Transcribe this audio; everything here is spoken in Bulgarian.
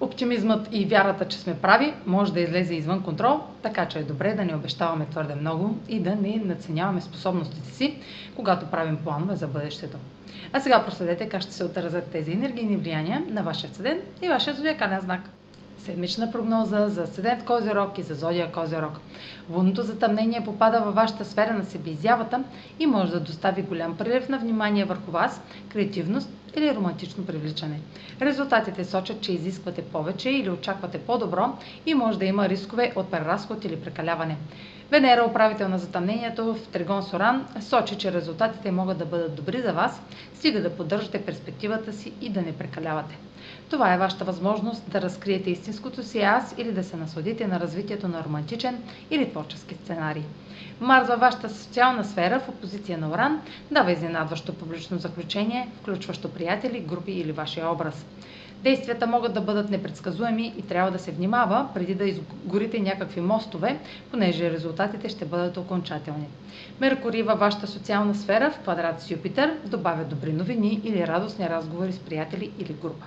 Оптимизмът и вярата, че сме прави, може да излезе извън контрол, така че е добре да не обещаваме твърде много и да не наценяваме способностите си, когато правим планове за бъдещето. А сега проследете как ще се отразят тези енергийни влияния на вашия седен и вашия зодиакален знак седмична прогноза за Седент Козирог и за Зодия Козирог. Лунното затъмнение попада във вашата сфера на себеизявата и може да достави голям прилив на внимание върху вас, креативност или романтично привличане. Резултатите сочат, че изисквате повече или очаквате по-добро и може да има рискове от преразход или прекаляване. Венера, управител на затъмнението в Тригон Соран, сочи, че резултатите могат да бъдат добри за вас, стига да поддържате перспективата си и да не прекалявате. Това е вашата възможност да разкриете истинското си аз или да се насладите на развитието на романтичен или творчески сценарий. Марс във вашата социална сфера в опозиция на Оран дава изненадващо публично заключение, включващо приятели, групи или вашия образ. Действията могат да бъдат непредсказуеми и трябва да се внимава преди да изгорите някакви мостове, понеже резултатите ще бъдат окончателни. Меркурий във вашата социална сфера в квадрат с Юпитер добавя добри новини или радостни разговори с приятели или група.